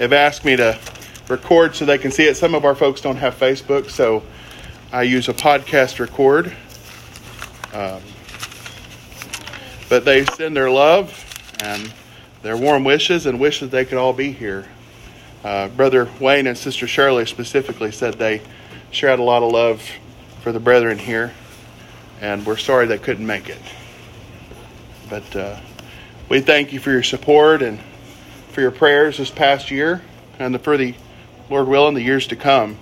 They've asked me to record so they can see it. Some of our folks don't have Facebook, so I use a podcast record. Um, but they send their love and their warm wishes and wish that they could all be here. Uh, Brother Wayne and Sister Shirley specifically said they shared a lot of love for the brethren here, and we're sorry they couldn't make it. But uh, we thank you for your support and for your prayers this past year and for the Lord willing the years to come.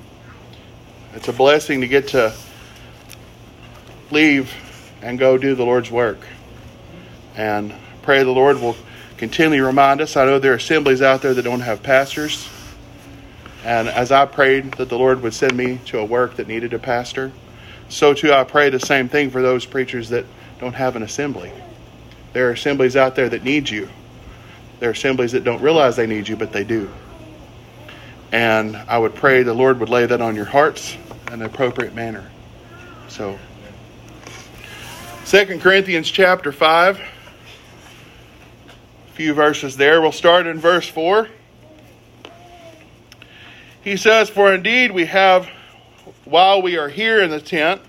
It's a blessing to get to leave and go do the Lord's work. And pray the Lord will continually remind us. I know there are assemblies out there that don't have pastors. And as I prayed that the Lord would send me to a work that needed a pastor, so too I pray the same thing for those preachers that don't have an assembly. There are assemblies out there that need you. There are assemblies that don't realize they need you, but they do. And I would pray the Lord would lay that on your hearts in an appropriate manner. So, Second Corinthians chapter 5, a few verses there. We'll start in verse 4. He says, For indeed we have, while we are here in the tent,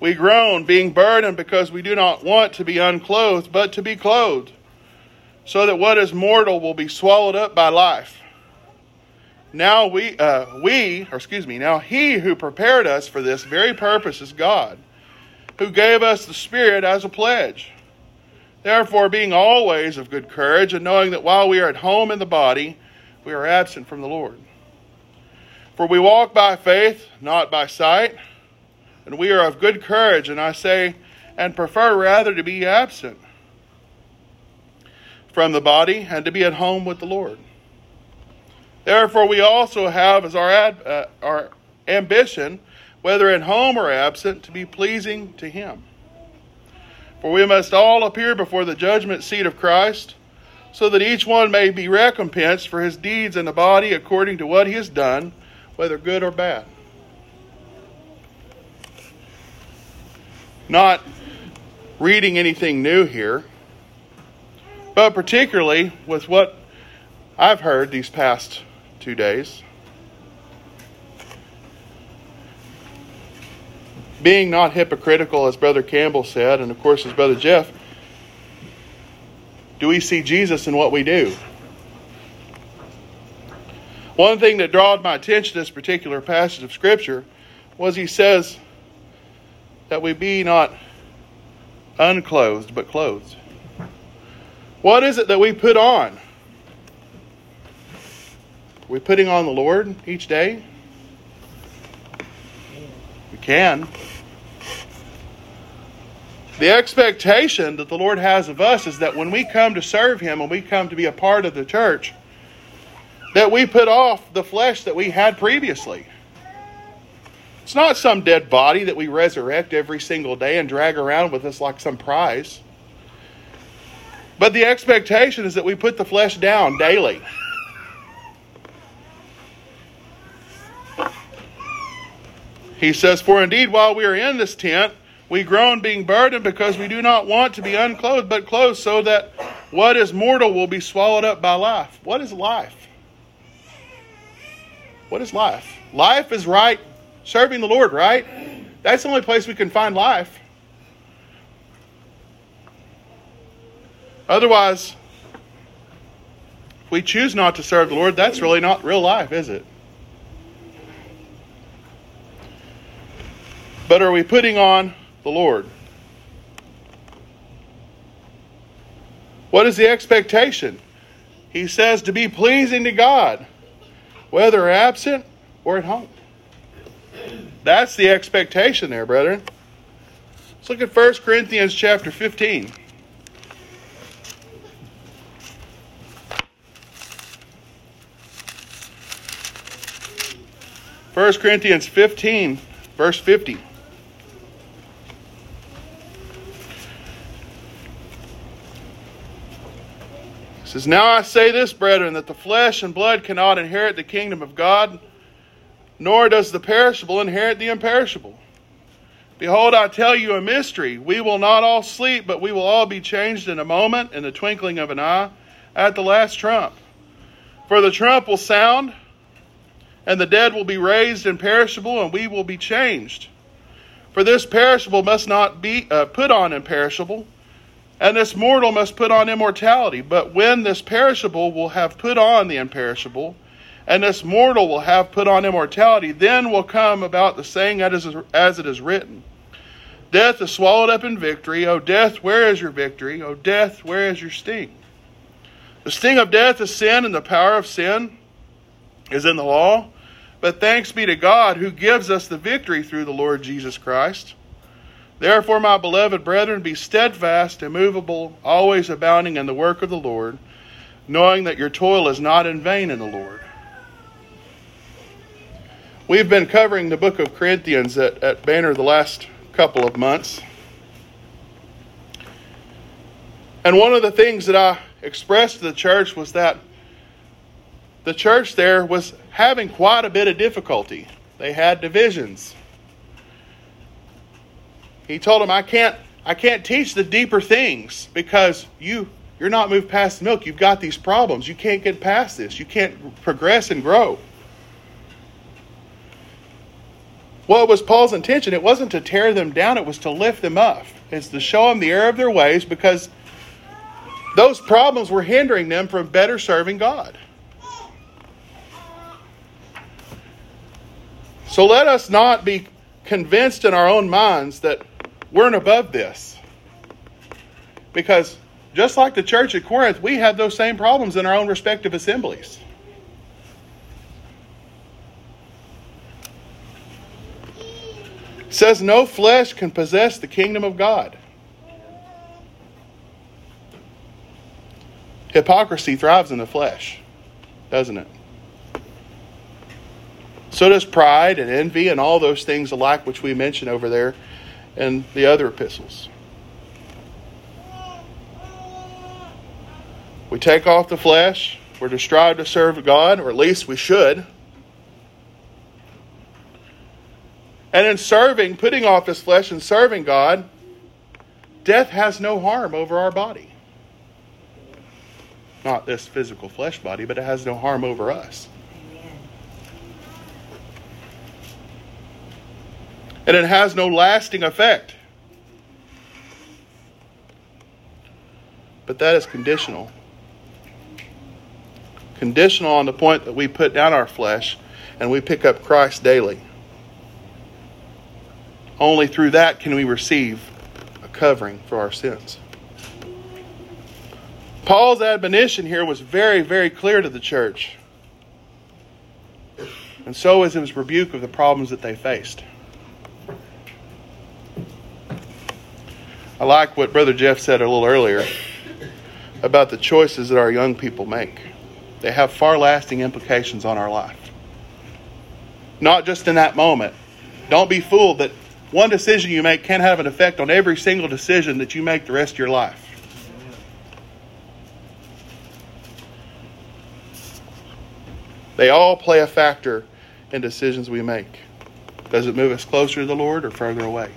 we groan, being burdened because we do not want to be unclothed, but to be clothed, so that what is mortal will be swallowed up by life. Now we, uh, we, or excuse me, now he who prepared us for this very purpose is God, who gave us the Spirit as a pledge. Therefore, being always of good courage, and knowing that while we are at home in the body, we are absent from the Lord. For we walk by faith, not by sight, and we are of good courage, and I say, and prefer rather to be absent from the body and to be at home with the Lord. Therefore, we also have as our, ad, uh, our ambition, whether at home or absent, to be pleasing to Him. For we must all appear before the judgment seat of Christ, so that each one may be recompensed for his deeds in the body according to what he has done, whether good or bad. Not reading anything new here, but particularly with what I've heard these past two days. Being not hypocritical, as Brother Campbell said, and of course, as Brother Jeff, do we see Jesus in what we do? One thing that drawed my attention to this particular passage of Scripture was he says that we be not unclothed, but clothed. What is it that we put on? Are we putting on the Lord each day? We can. The expectation that the Lord has of us is that when we come to serve Him and we come to be a part of the church, that we put off the flesh that we had previously. It's not some dead body that we resurrect every single day and drag around with us like some prize. But the expectation is that we put the flesh down daily. He says, For indeed, while we are in this tent, we groan, being burdened, because we do not want to be unclothed, but clothed, so that what is mortal will be swallowed up by life. What is life? What is life? Life is right, serving the Lord, right? That's the only place we can find life. Otherwise, if we choose not to serve the Lord, that's really not real life, is it? But are we putting on the Lord? What is the expectation? He says to be pleasing to God, whether absent or at home. That's the expectation there, brethren. Let's look at 1 Corinthians chapter 15. First Corinthians 15, verse 50. says, Now I say this, brethren, that the flesh and blood cannot inherit the kingdom of God, nor does the perishable inherit the imperishable. Behold, I tell you a mystery. We will not all sleep, but we will all be changed in a moment, in the twinkling of an eye, at the last trump. For the trump will sound, and the dead will be raised imperishable, and we will be changed. For this perishable must not be uh, put on imperishable, and this mortal must put on immortality. But when this perishable will have put on the imperishable, and this mortal will have put on immortality, then will come about the saying as it is written Death is swallowed up in victory. O death, where is your victory? O death, where is your sting? The sting of death is sin, and the power of sin is in the law. But thanks be to God who gives us the victory through the Lord Jesus Christ. Therefore, my beloved brethren, be steadfast, immovable, always abounding in the work of the Lord, knowing that your toil is not in vain in the Lord. We've been covering the book of Corinthians at, at Banner the last couple of months. And one of the things that I expressed to the church was that the church there was having quite a bit of difficulty. They had divisions. He told them, I can't I can't teach the deeper things because you you're not moved past milk. You've got these problems. You can't get past this. You can't progress and grow. What was Paul's intention? It wasn't to tear them down, it was to lift them up. It's to show them the error of their ways because those problems were hindering them from better serving God. So let us not be convinced in our own minds that we're above this. Because just like the church at Corinth, we have those same problems in our own respective assemblies. says no flesh can possess the kingdom of God. Hypocrisy thrives in the flesh, doesn't it? So does pride and envy and all those things alike, which we mention over there in the other epistles. We take off the flesh. We're to strive to serve God, or at least we should. And in serving, putting off this flesh and serving God, death has no harm over our body. Not this physical flesh body, but it has no harm over us. And it has no lasting effect. But that is conditional. Conditional on the point that we put down our flesh and we pick up Christ daily. Only through that can we receive a covering for our sins. Paul's admonition here was very, very clear to the church. And so is his rebuke of the problems that they faced. I like what Brother Jeff said a little earlier about the choices that our young people make. They have far lasting implications on our life. Not just in that moment. Don't be fooled that one decision you make can have an effect on every single decision that you make the rest of your life. They all play a factor in decisions we make. Does it move us closer to the Lord or further away?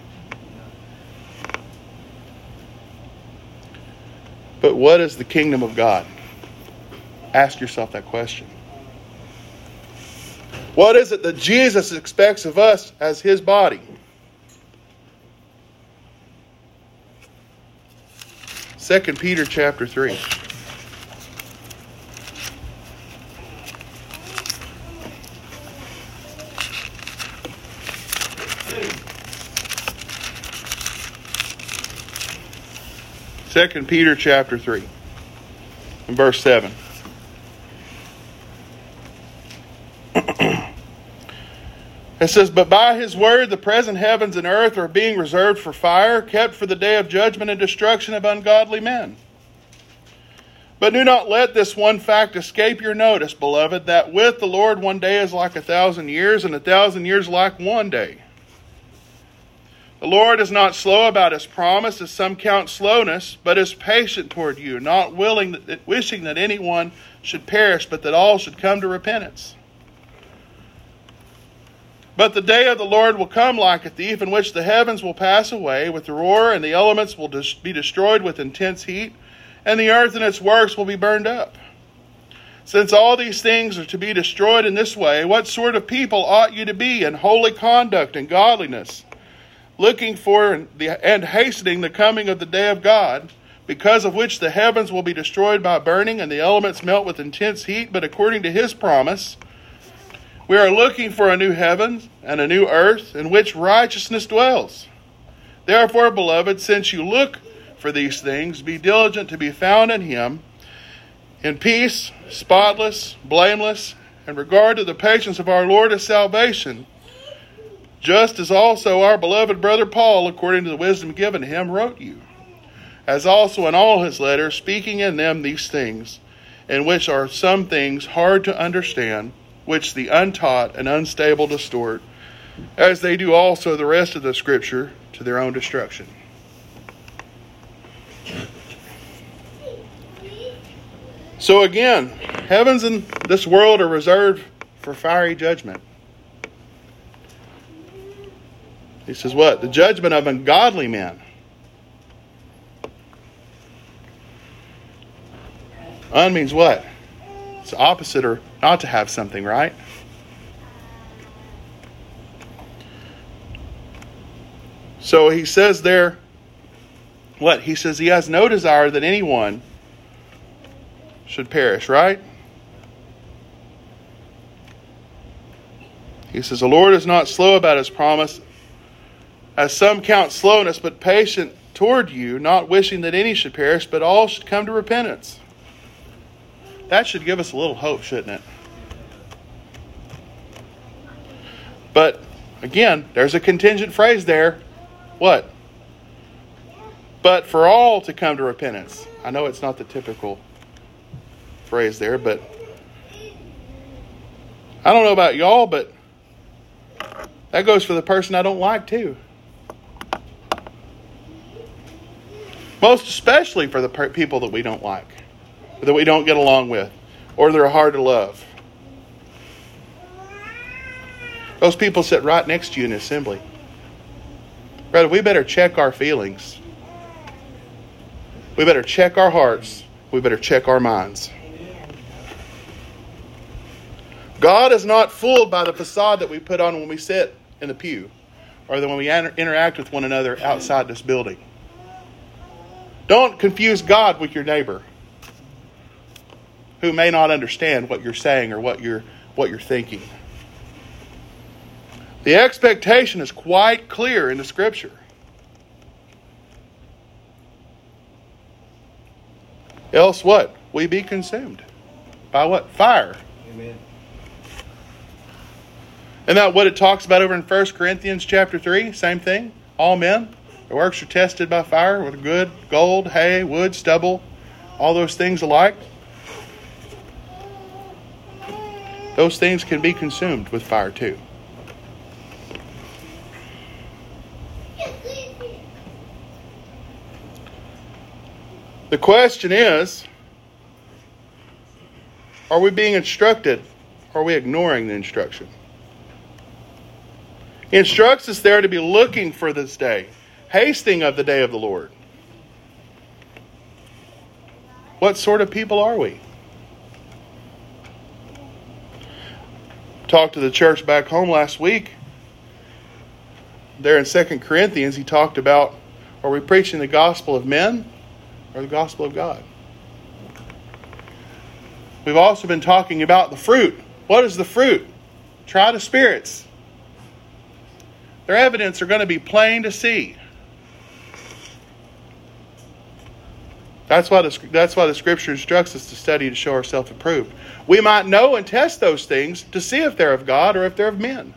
But what is the kingdom of God? Ask yourself that question. What is it that Jesus expects of us as his body? 2 Peter chapter 3. Second Peter chapter 3 and verse 7. It says, But by his word the present heavens and earth are being reserved for fire, kept for the day of judgment and destruction of ungodly men. But do not let this one fact escape your notice, beloved, that with the Lord one day is like a thousand years, and a thousand years like one day. The Lord is not slow about his promise, as some count slowness, but is patient toward you, not willing that, wishing that anyone should perish, but that all should come to repentance. But the day of the Lord will come like a thief, in which the heavens will pass away with the roar, and the elements will be destroyed with intense heat, and the earth and its works will be burned up. Since all these things are to be destroyed in this way, what sort of people ought you to be in holy conduct and godliness, looking for and hastening the coming of the day of God, because of which the heavens will be destroyed by burning and the elements melt with intense heat, but according to his promise, we are looking for a new heaven and a new earth in which righteousness dwells. Therefore, beloved, since you look for these things, be diligent to be found in him in peace, spotless, blameless, in regard to the patience of our Lord of salvation, just as also our beloved brother Paul, according to the wisdom given him, wrote you, as also in all his letters, speaking in them these things, in which are some things hard to understand, which the untaught and unstable distort, as they do also the rest of the Scripture, to their own destruction. So again, heavens and this world are reserved for fiery judgment. He says, What? The judgment of ungodly men. Un means what? It's the opposite or not to have something, right? So he says there, what? He says he has no desire that anyone should perish, right? He says, The Lord is not slow about his promise, as some count slowness, but patient toward you, not wishing that any should perish, but all should come to repentance. That should give us a little hope, shouldn't it? But again, there's a contingent phrase there. What? But for all to come to repentance. I know it's not the typical phrase there, but I don't know about y'all, but that goes for the person I don't like too. Most especially for the people that we don't like, that we don't get along with, or they're hard to love. Those people sit right next to you in assembly. Brother, we better check our feelings. We better check our hearts. We better check our minds. God is not fooled by the facade that we put on when we sit in the pew or when we interact with one another outside this building. Don't confuse God with your neighbor who may not understand what you're saying or what you're, what you're thinking. The expectation is quite clear in the scripture. Else what? We be consumed. By what? Fire. Amen. Isn't that what it talks about over in 1 Corinthians chapter 3? Same thing. All men. Their works are tested by fire with good gold, hay, wood, stubble, all those things alike. Those things can be consumed with fire too. The question is are we being instructed? Or are we ignoring the instruction? He instructs us there to be looking for this day, hasting of the day of the Lord. What sort of people are we? Talked to the church back home last week. There in Second Corinthians, he talked about are we preaching the gospel of men or the gospel of God? We've also been talking about the fruit. What is the fruit? Try the spirits. Their evidence are going to be plain to see. That's why, the, that's why the scripture instructs us to study to show ourselves approved. We might know and test those things to see if they're of God or if they're of men.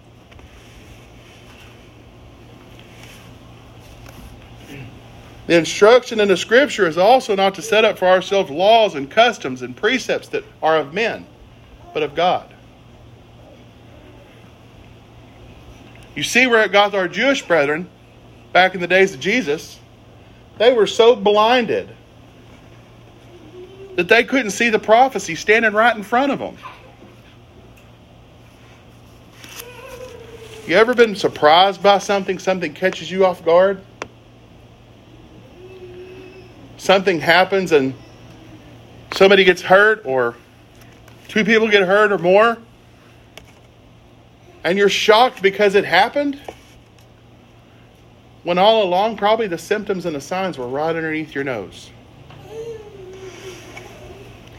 The instruction in the scripture is also not to set up for ourselves laws and customs and precepts that are of men, but of God. You see where it got our Jewish brethren back in the days of Jesus? They were so blinded that they couldn't see the prophecy standing right in front of them. You ever been surprised by something? Something catches you off guard? Something happens and somebody gets hurt or two people get hurt or more, and you're shocked because it happened, when all along probably the symptoms and the signs were right underneath your nose.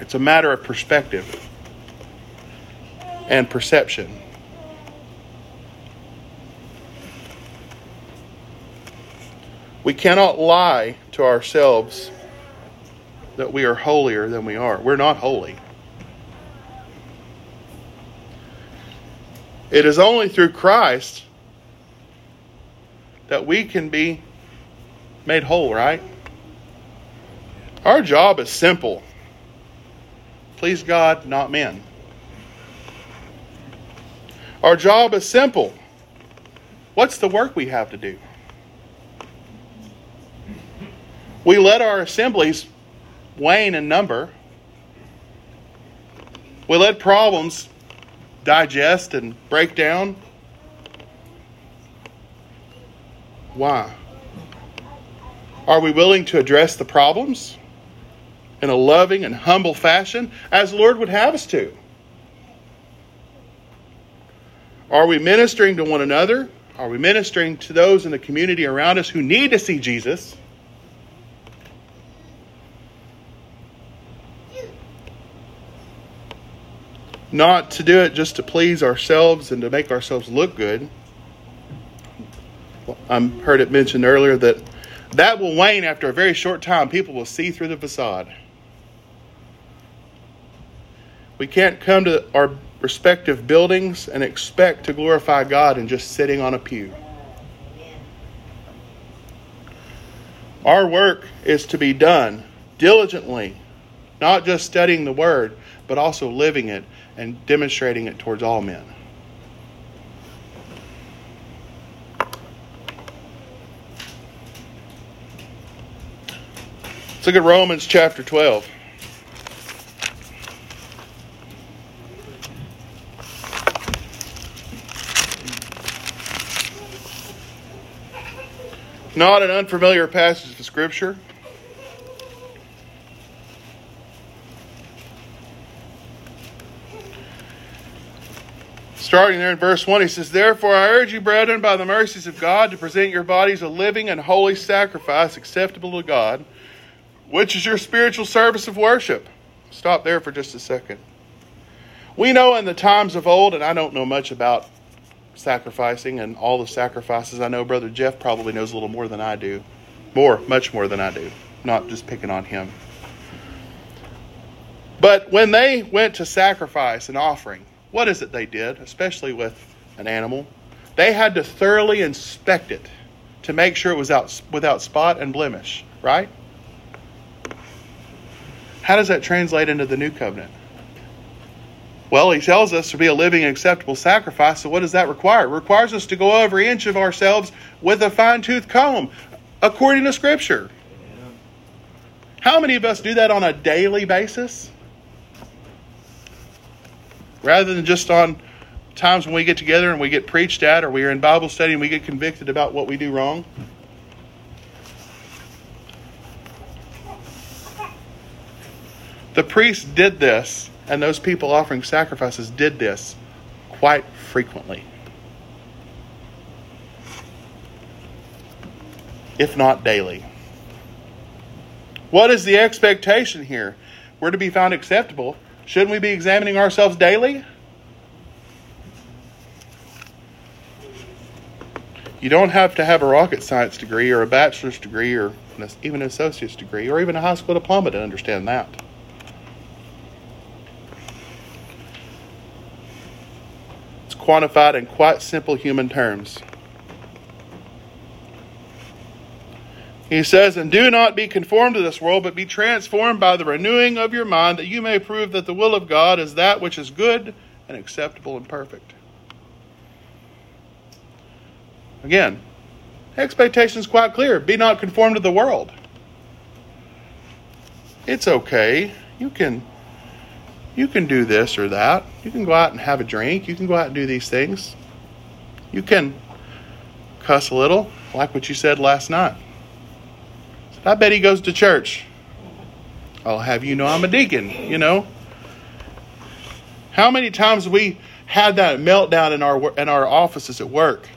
It's a matter of perspective and perception. We cannot lie to ourselves that we are holier than we are. We're not holy. It is only through Christ that we can be made whole, right? Our job is simple please God, not men. Our job is simple. What's the work we have to do? We let our assemblies wane in number. We let problems digest and break down. Why? Are we willing to address the problems in a loving and humble fashion as the Lord would have us to? Are we ministering to one another? Are we ministering to those in the community around us who need to see Jesus? Not to do it just to please ourselves and to make ourselves look good. I heard it mentioned earlier that that will wane after a very short time. People will see through the facade. We can't come to our respective buildings and expect to glorify God in just sitting on a pew. Our work is to be done diligently, not just studying the Word, but also living it and demonstrating it towards all men. Let's look at Romans chapter 12. Not an unfamiliar passage of Scripture. Starting there in verse 1, he says, Therefore I urge you, brethren, by the mercies of God, to present your bodies a living and holy sacrifice acceptable to God, which is your spiritual service of worship. Stop there for just a second. We know in the times of old, and I don't know much about sacrificing and all the sacrifices. I know Brother Jeff probably knows a little more than I do. More, much more than I do. Not just picking on him. But when they went to sacrifice an offering, what is it they did, especially with an animal? They had to thoroughly inspect it to make sure it was out, without spot and blemish, right? How does that translate into the new covenant? Well, he tells us to be a living and acceptable sacrifice. So, what does that require? It requires us to go every inch of ourselves with a fine tooth comb, according to Scripture. How many of us do that on a daily basis? Rather than just on times when we get together and we get preached at, or we are in Bible study and we get convicted about what we do wrong? The priest did this and those people offering sacrifices did this quite frequently. If not daily. What is the expectation here? We're to be found acceptable. Shouldn't we be examining ourselves daily? You don't have to have a rocket science degree or a bachelor's degree or even an associate's degree or even a high school diploma to understand that. Quantified in quite simple human terms. He says, And do not be conformed to this world, but be transformed by the renewing of your mind, that you may prove that the will of God is that which is good and acceptable and perfect. Again, expectation is quite clear. Be not conformed to the world. It's okay. You can you can do this or that. You can go out and have a drink. You can go out and do these things. You can cuss a little, like what you said last night. I bet he goes to church. I'll have you know I'm a deacon, you know. How many times we had that meltdown in our in our offices at work?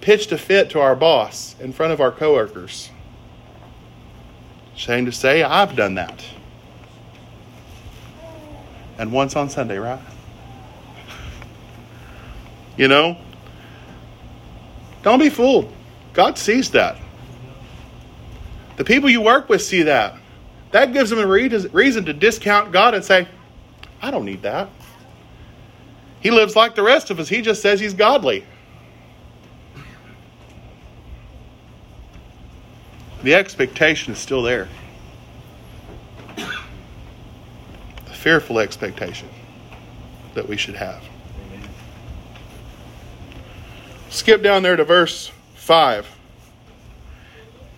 Pitched a fit to our boss in front of our coworkers. Shame to say, I've done that. And once on Sunday, right? You know? Don't be fooled. God sees that. The people you work with see that. That gives them a reason to discount God and say, I don't need that. He lives like the rest of us. He just says he's godly. The expectation is still there. The fearful expectation that we should have. Skip down there to verse 5.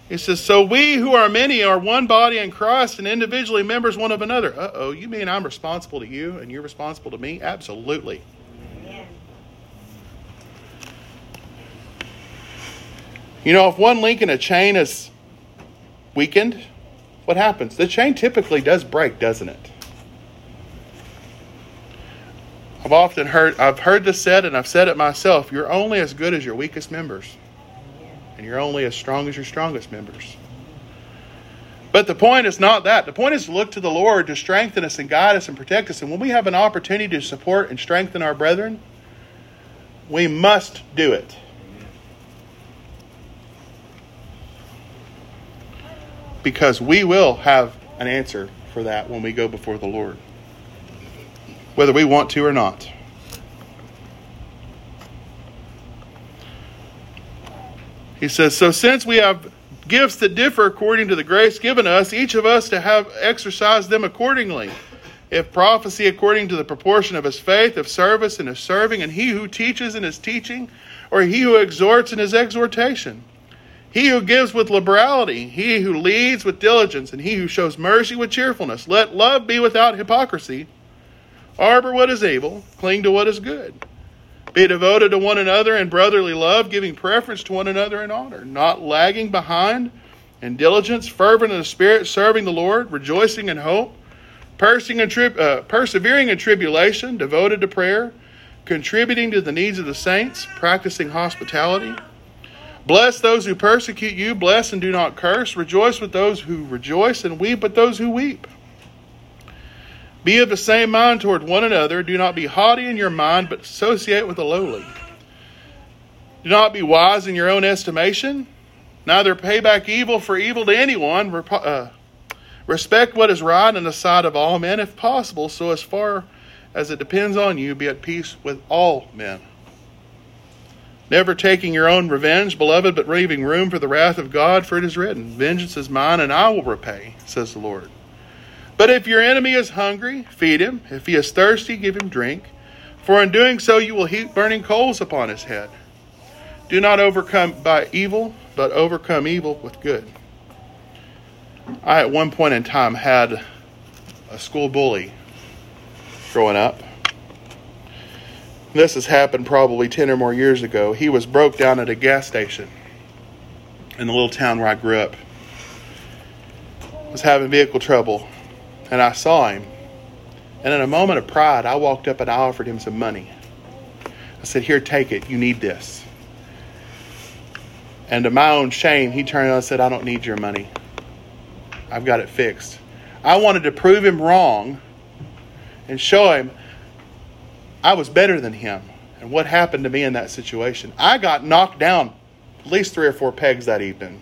He says, So we who are many are one body in Christ and individually members one of another. Uh oh, you mean I'm responsible to you and you're responsible to me? Absolutely. You know, if one link in a chain is weakened, what happens? The chain typically does break, doesn't it? I've often heard I've heard this said and I've said it myself, you're only as good as your weakest members and you're only as strong as your strongest members. But the point is not that. The point is to look to the Lord to strengthen us and guide us and protect us. And when we have an opportunity to support and strengthen our brethren, we must do it. Because we will have an answer for that when we go before the Lord, whether we want to or not. He says, So since we have gifts that differ according to the grace given us, each of us to have exercised them accordingly. If prophecy according to the proportion of his faith, if service in his serving, and he who teaches in his teaching, or he who exhorts in his exhortation. He who gives with liberality, he who leads with diligence, and he who shows mercy with cheerfulness. Let love be without hypocrisy. Arbor what is able, cling to what is good. Be devoted to one another in brotherly love, giving preference to one another in honor, not lagging behind in diligence, fervent in the spirit, serving the Lord, rejoicing in hope, in tri- uh, persevering in tribulation, devoted to prayer, contributing to the needs of the saints, practicing hospitality. Bless those who persecute you, bless and do not curse. Rejoice with those who rejoice, and weep with those who weep. Be of the same mind toward one another. Do not be haughty in your mind, but associate with the lowly. Do not be wise in your own estimation. Neither pay back evil for evil to anyone. Uh, respect what is right in the sight of all men, if possible, so as far as it depends on you, be at peace with all men. Never taking your own revenge, beloved, but leaving room for the wrath of God, for it is written, Vengeance is mine, and I will repay, says the Lord. But if your enemy is hungry, feed him. If he is thirsty, give him drink. For in doing so, you will heap burning coals upon his head. Do not overcome by evil, but overcome evil with good. I, at one point in time, had a school bully growing up. This has happened probably 10 or more years ago. He was broke down at a gas station in the little town where I grew up. Was having vehicle trouble and I saw him. And in a moment of pride, I walked up and I offered him some money. I said, Here, take it. You need this. And to my own shame, he turned and said, I don't need your money. I've got it fixed. I wanted to prove him wrong and show him I was better than him. And what happened to me in that situation? I got knocked down at least three or four pegs that evening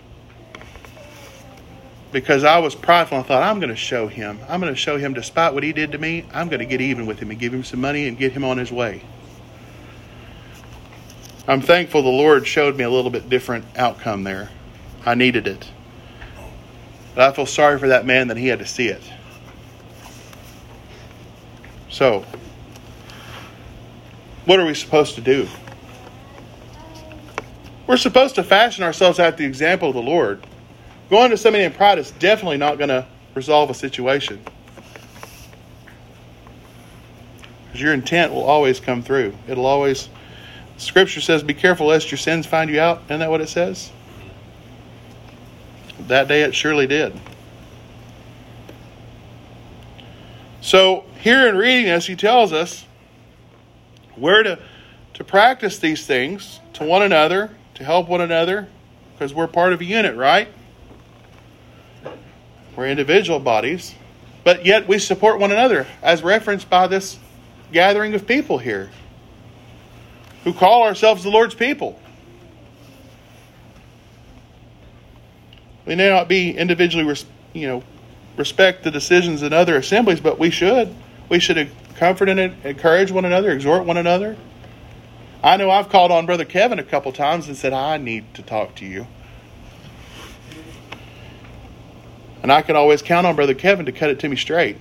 because I was prideful. I thought, I'm going to show him. I'm going to show him, despite what he did to me, I'm going to get even with him and give him some money and get him on his way. I'm thankful the Lord showed me a little bit different outcome there. I needed it. But I feel sorry for that man that he had to see it. So, what are we supposed to do? We're supposed to fashion ourselves after the example of the Lord. Going to somebody in pride is definitely not going to resolve a situation. Because your intent will always come through. It'll always. Scripture says, "Be careful lest your sins find you out." Isn't that what it says? That day it surely did. So here in reading this, he tells us where to, to practice these things to one another, to help one another, because we're part of a unit, right? We're individual bodies, but yet we support one another, as referenced by this gathering of people here who call ourselves the Lord's people. We may not be individually, you know, respect the decisions in other assemblies, but we should. We should comfort and encourage one another, exhort one another. I know I've called on Brother Kevin a couple times and said, I need to talk to you. And I can always count on Brother Kevin to cut it to me straight.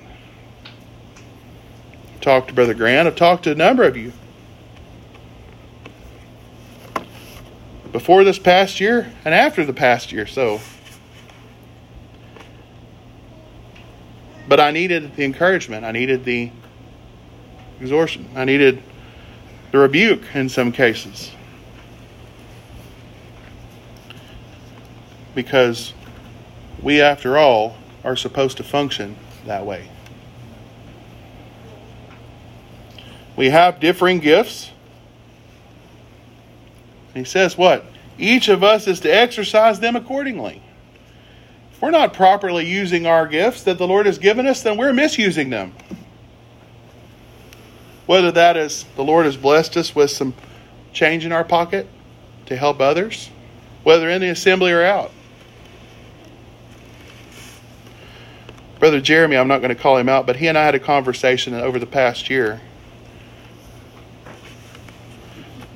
I've talked to Brother Grant. I've talked to a number of you. Before this past year and after the past year, so. But I needed the encouragement. I needed the exhortation. I needed the rebuke in some cases. Because we, after all, are supposed to function that way. We have differing gifts. he says what? Each of us is to exercise them accordingly. If we're not properly using our gifts that the Lord has given us, then we're misusing them. Whether that is the Lord has blessed us with some change in our pocket to help others, whether in the assembly or out. Brother Jeremy, I'm not going to call him out, but he and I had a conversation over the past year.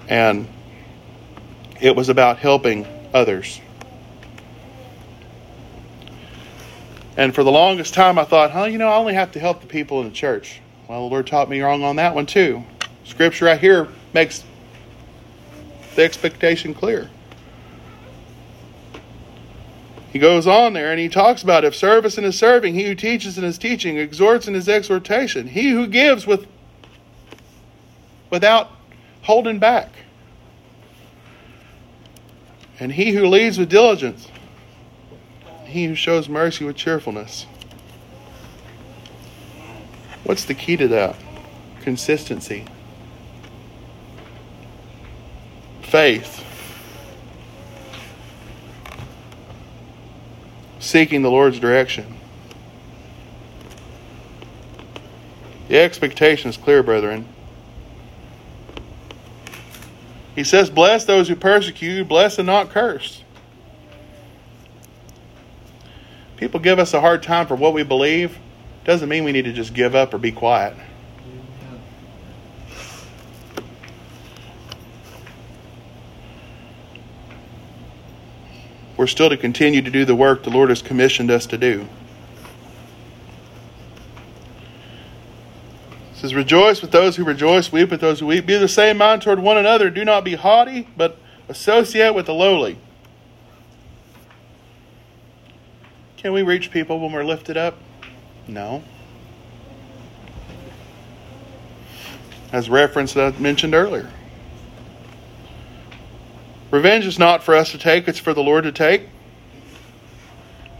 And it was about helping others. And for the longest time, I thought, huh, you know, I only have to help the people in the church. Well, the Lord taught me wrong on that one too. Scripture right here makes the expectation clear. He goes on there and he talks about if service in his serving, he who teaches in his teaching, exhorts in his exhortation, he who gives with without holding back, and he who leads with diligence, he who shows mercy with cheerfulness. What's the key to that? Consistency. Faith. Seeking the Lord's direction. The expectation is clear, brethren. He says, Bless those who persecute you, bless and not curse. People give us a hard time for what we believe. Doesn't mean we need to just give up or be quiet. We're still to continue to do the work the Lord has commissioned us to do. It says, Rejoice with those who rejoice, weep with those who weep. Be the same mind toward one another. Do not be haughty, but associate with the lowly. Can we reach people when we're lifted up? No. As reference that I mentioned earlier. Revenge is not for us to take, it's for the Lord to take.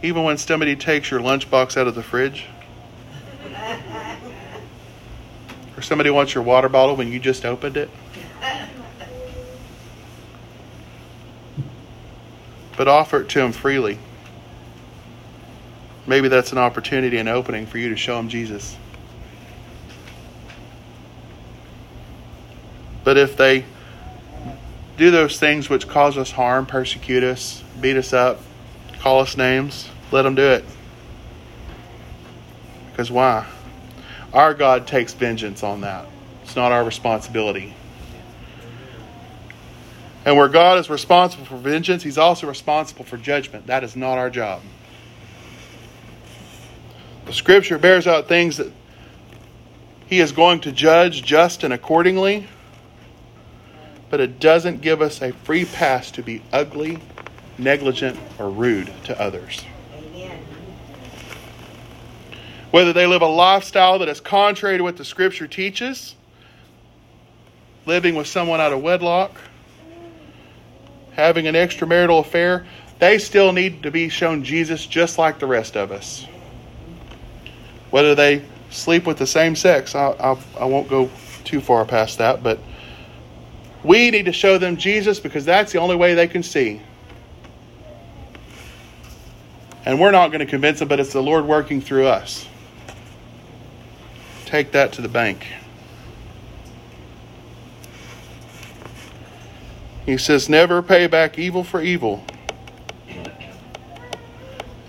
Even when somebody takes your lunchbox out of the fridge. Or somebody wants your water bottle when you just opened it. But offer it to them freely. Maybe that's an opportunity and opening for you to show them Jesus. But if they do those things which cause us harm, persecute us, beat us up, call us names, let them do it. Because why? Our God takes vengeance on that. It's not our responsibility. And where God is responsible for vengeance, He's also responsible for judgment. That is not our job. The scripture bears out things that he is going to judge just and accordingly, but it doesn't give us a free pass to be ugly, negligent, or rude to others. Amen. Whether they live a lifestyle that is contrary to what the scripture teaches, living with someone out of wedlock, having an extramarital affair, they still need to be shown Jesus just like the rest of us whether they sleep with the same sex. I, I, I won't go too far past that, but we need to show them Jesus because that's the only way they can see. And we're not going to convince them, but it's the Lord working through us. Take that to the bank. He says, never pay back evil for evil.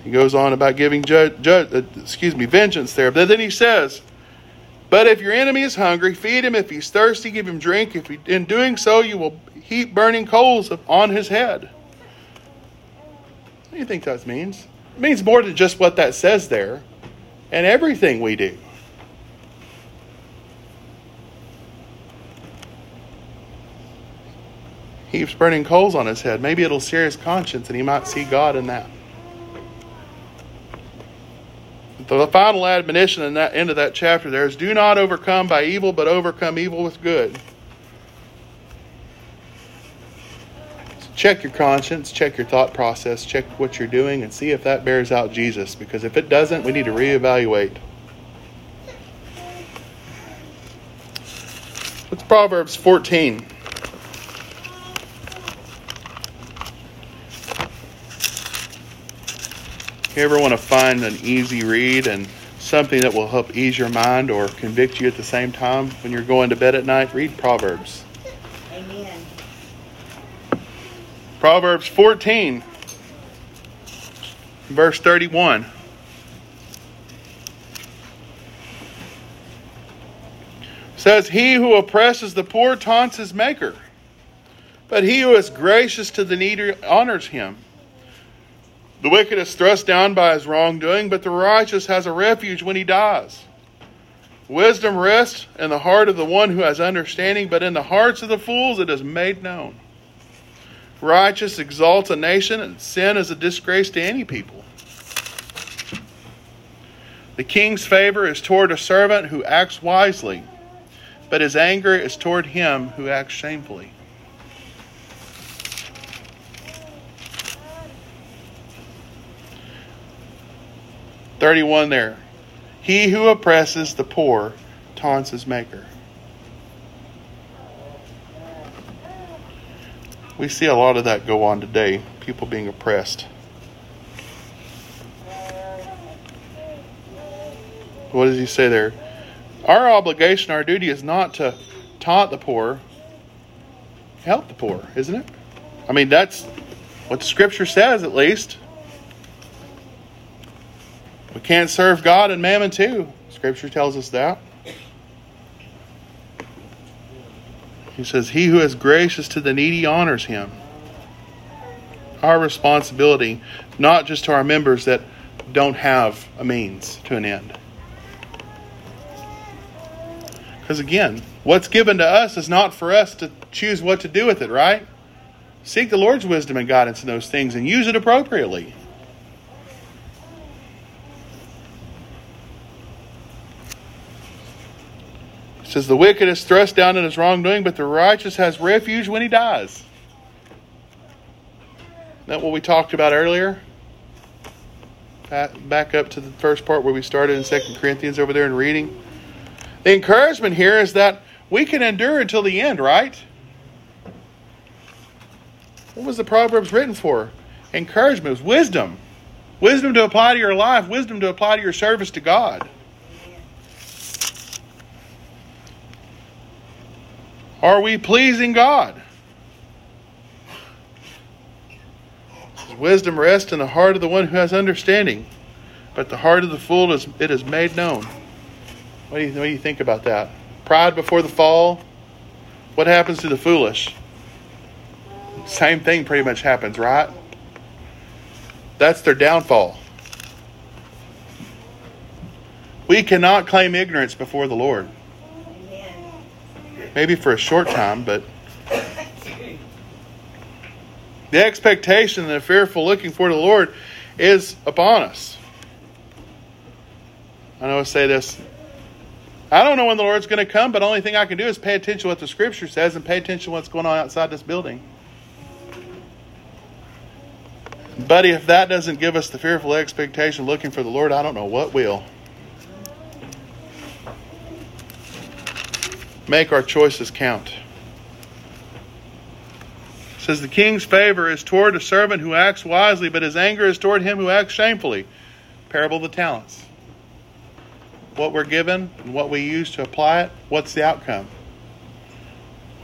He goes on about giving judge, uh, excuse me, vengeance there. But then he says, but if your enemy is hungry, feed him. If he's thirsty, give him drink. If he, in doing so, you will heap burning coals on his head. What do you think that means? It means more than just what that says there, and everything we do. Heaps burning coals on his head. Maybe it'll sear his conscience, and he might see God in that. The final admonition in that end of that chapter there is do not overcome by evil, but overcome evil with good. Check your conscience, check your thought process, check what you're doing, and see if that bears out Jesus. Because if it doesn't, we need to reevaluate. What's Proverbs 14? You ever want to find an easy read and something that will help ease your mind or convict you at the same time when you're going to bed at night, read Proverbs. Amen. Proverbs 14, verse 31. says, He who oppresses the poor taunts his maker, but he who is gracious to the needy honors him. The wicked is thrust down by his wrongdoing, but the righteous has a refuge when he dies. Wisdom rests in the heart of the one who has understanding, but in the hearts of the fools it is made known. Righteous exalts a nation, and sin is a disgrace to any people. The king's favor is toward a servant who acts wisely, but his anger is toward him who acts shamefully. 31 there. He who oppresses the poor taunts his maker. We see a lot of that go on today, people being oppressed. What does he say there? Our obligation, our duty is not to taunt the poor, help the poor, isn't it? I mean, that's what the scripture says, at least. We can't serve God and mammon too. Scripture tells us that. He says, He who is gracious to the needy honors him. Our responsibility, not just to our members that don't have a means to an end. Because again, what's given to us is not for us to choose what to do with it, right? Seek the Lord's wisdom and guidance in those things and use it appropriately. Says the wicked is thrust down in his wrongdoing, but the righteous has refuge when he dies. Isn't that what we talked about earlier? Back up to the first part where we started in Second Corinthians over there in reading. The encouragement here is that we can endure until the end, right? What was the Proverbs written for? Encouragement, wisdom. Wisdom to apply to your life, wisdom to apply to your service to God. Are we pleasing God? Wisdom rests in the heart of the one who has understanding, but the heart of the fool is it is made known. What do you, what do you think about that? Pride before the fall. What happens to the foolish? Same thing pretty much happens, right? That's their downfall. We cannot claim ignorance before the Lord maybe for a short time, but the expectation and the fearful looking for the Lord is upon us. I know I say this. I don't know when the Lord's going to come, but the only thing I can do is pay attention to what the Scripture says and pay attention to what's going on outside this building. But if that doesn't give us the fearful expectation looking for the Lord, I don't know what will. Make our choices count. It says the king's favor is toward a servant who acts wisely, but his anger is toward him who acts shamefully. Parable of the talents. What we're given and what we use to apply it, what's the outcome?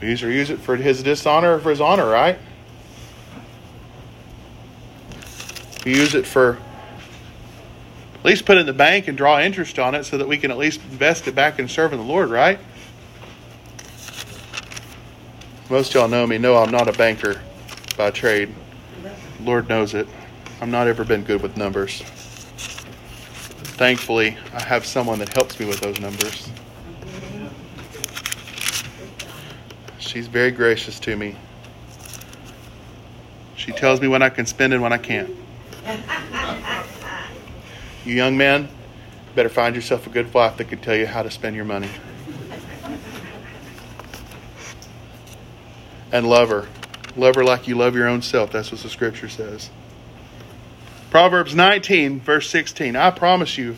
We either use it for his dishonor or for his honor, right? We use it for at least put it in the bank and draw interest on it so that we can at least invest it back in serving the Lord, right? Most y'all know me, know I'm not a banker by trade. Lord knows it. I've not ever been good with numbers. Thankfully, I have someone that helps me with those numbers. She's very gracious to me. She tells me when I can spend and when I can't. You young man, better find yourself a good wife that can tell you how to spend your money. And love her. Love her like you love your own self. That's what the scripture says. Proverbs 19, verse 16. I promise you,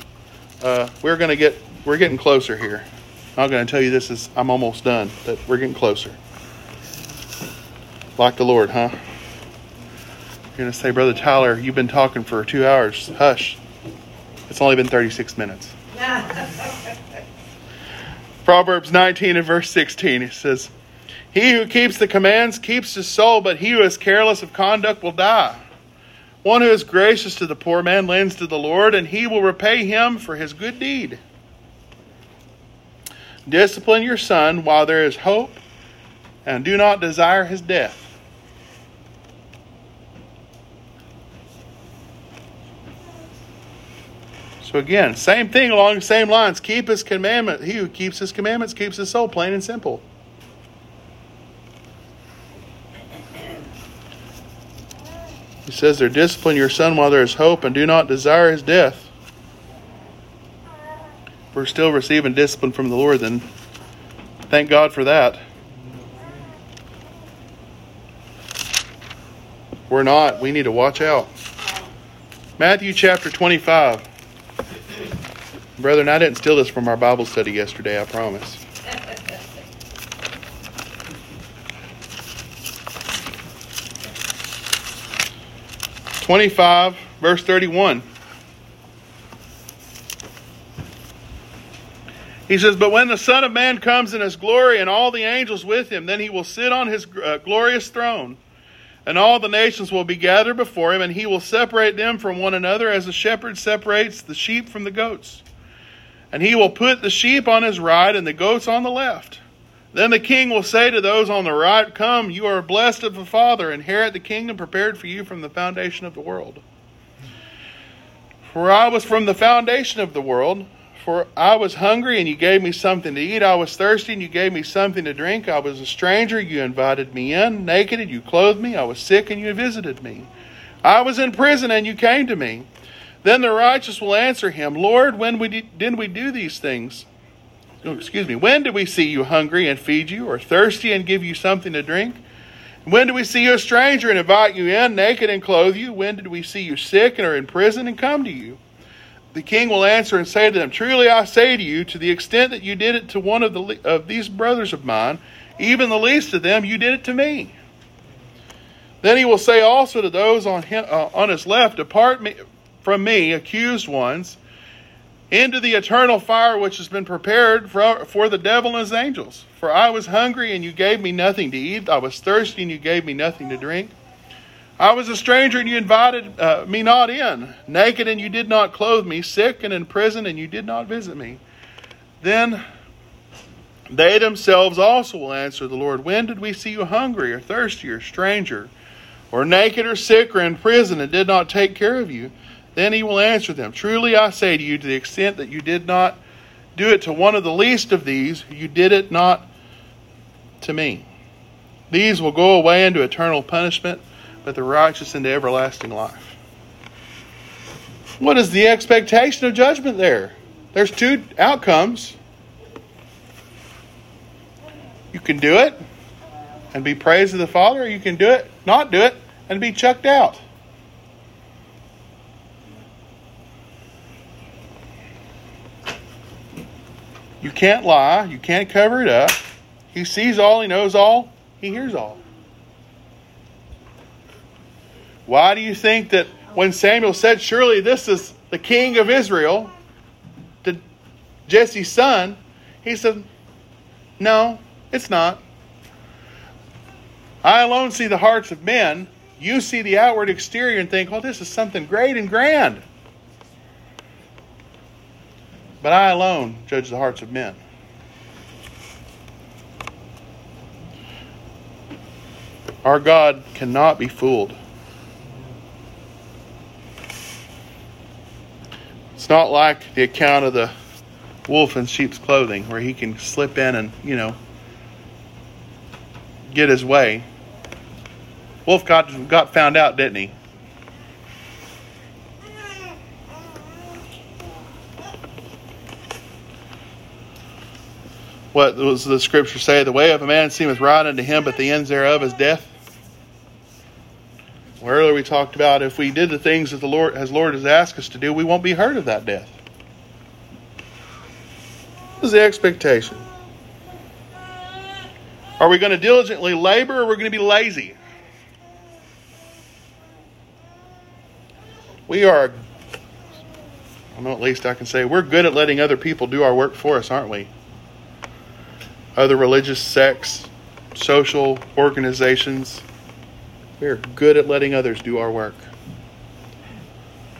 uh, we're going to get, we're getting closer here. I'm not going to tell you this is, I'm almost done, but we're getting closer. Like the Lord, huh? You're going to say, Brother Tyler, you've been talking for two hours. Hush. It's only been 36 minutes. Proverbs 19 and verse 16, it says, He who keeps the commands keeps his soul, but he who is careless of conduct will die. One who is gracious to the poor man lends to the Lord, and he will repay him for his good deed. Discipline your son while there is hope, and do not desire his death. So again, same thing along the same lines. Keep his commandment. He who keeps his commandments keeps his soul, plain and simple. Says there, discipline your son while there is hope, and do not desire his death. We're still receiving discipline from the Lord, then thank God for that. We're not. We need to watch out. Matthew chapter 25. Brethren, I didn't steal this from our Bible study yesterday, I promise. Twenty-five, verse thirty-one. He says, But when the Son of Man comes in his glory and all the angels with him, then he will sit on his uh, glorious throne. And all the nations will be gathered before him, and he will separate them from one another as a shepherd separates the sheep from the goats. And he will put the sheep on his right and the goats on the left. Then the king will say to those on the right, Come, you are blessed of the Father, inherit the kingdom prepared for you from the foundation of the world. For I was from the foundation of the world. For I was hungry, and you gave me something to eat. I was thirsty, and you gave me something to drink. I was a stranger, you invited me in. Naked, and you clothed me. I was sick, and you visited me. I was in prison, and you came to me. Then the righteous will answer him, Lord, when we did we do these things? Oh, excuse me. When did we see you hungry and feed you, or thirsty and give you something to drink? When did we see you a stranger and invite you in, naked and clothe you? When did we see you sick and are in prison and come to you? The king will answer and say to them, Truly I say to you, to the extent that you did it to one of, the, of these brothers of mine, even the least of them, you did it to me. Then he will say also to those on, him, uh, on his left, Depart me, from me, accused ones, into the eternal fire which has been prepared for, for the devil and his angels. For I was hungry, and you gave me nothing to eat. I was thirsty, and you gave me nothing to drink. I was a stranger, and you invited uh, me not in. Naked, and you did not clothe me. Sick and in prison, and you did not visit me. Then they themselves also will answer the Lord, When did we see you hungry, or thirsty, or stranger, or naked, or sick, or in prison, and did not take care of you? Then he will answer them Truly I say to you, to the extent that you did not do it to one of the least of these, you did it not to me. These will go away into eternal punishment, but the righteous into everlasting life. What is the expectation of judgment there? There's two outcomes. You can do it and be praised of the Father, or you can do it, not do it, and be chucked out. You can't lie. You can't cover it up. He sees all, he knows all, he hears all. Why do you think that when Samuel said, Surely this is the king of Israel, to Jesse's son, he said, No, it's not. I alone see the hearts of men. You see the outward exterior and think, Oh, this is something great and grand. But I alone judge the hearts of men. Our God cannot be fooled. It's not like the account of the wolf in sheep's clothing where he can slip in and, you know, get his way. Wolf got, got found out, didn't he? What does the scripture say? The way of a man seemeth right unto him, but the ends thereof is death. Well, earlier we talked about if we did the things that the Lord as Lord has asked us to do, we won't be hurt of that death. What is the expectation? Are we going to diligently labor or are we going to be lazy? We are, I know at least I can say, we're good at letting other people do our work for us, aren't we? Other religious sects, social organizations, we are good at letting others do our work.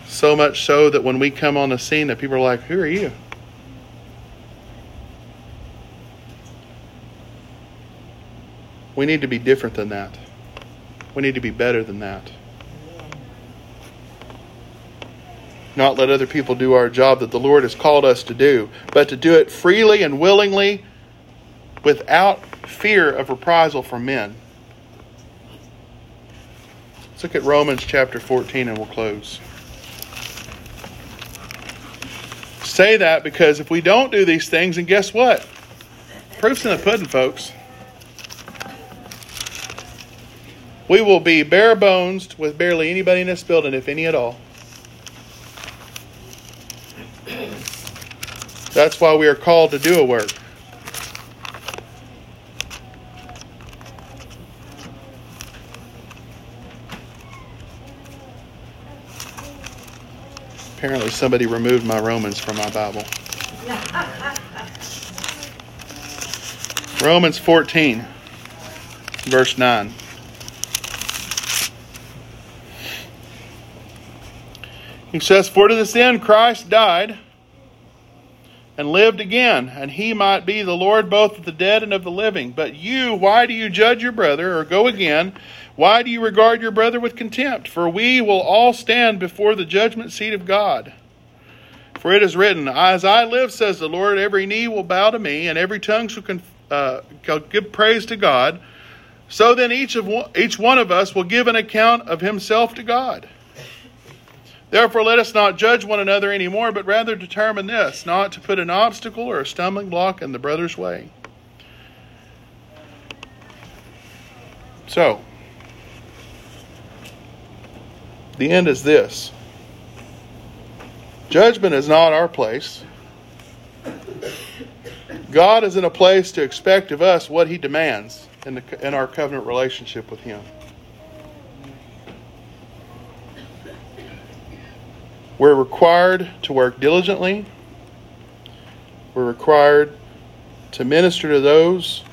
So much so that when we come on the scene that people are like, Who are you? We need to be different than that. We need to be better than that. Not let other people do our job that the Lord has called us to do, but to do it freely and willingly without fear of reprisal from men. Let's look at Romans chapter 14 and we'll close. Say that because if we don't do these things, and guess what? Proof's in the pudding, folks. We will be bare bones with barely anybody in this building, if any at all. That's why we are called to do a work. Apparently, somebody removed my Romans from my Bible. Romans 14, verse 9. He says, For to this end Christ died and lived again, and he might be the Lord both of the dead and of the living. But you, why do you judge your brother, or go again? Why do you regard your brother with contempt? For we will all stand before the judgment seat of God. For it is written, As I live, says the Lord, every knee will bow to me, and every tongue shall uh, give praise to God. So then each, of one, each one of us will give an account of himself to God. Therefore, let us not judge one another anymore, but rather determine this not to put an obstacle or a stumbling block in the brother's way. So, the end is this judgment is not our place. God is in a place to expect of us what He demands in, the, in our covenant relationship with Him. We're required to work diligently. We're required to minister to those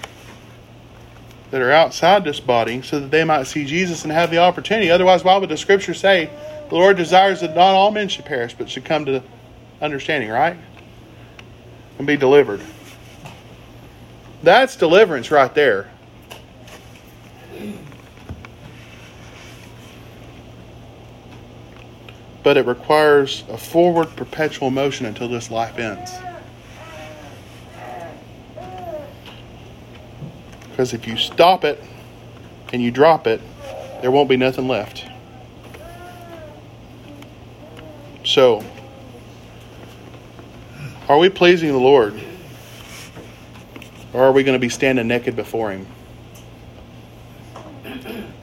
that are outside this body so that they might see Jesus and have the opportunity. Otherwise, why would the scripture say the Lord desires that not all men should perish but should come to understanding, right? And be delivered. That's deliverance right there. but it requires a forward perpetual motion until this life ends. Because if you stop it and you drop it, there won't be nothing left. So, are we pleasing the Lord? Or are we going to be standing naked before Him?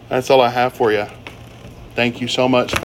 That's all I have for you. Thank you so much.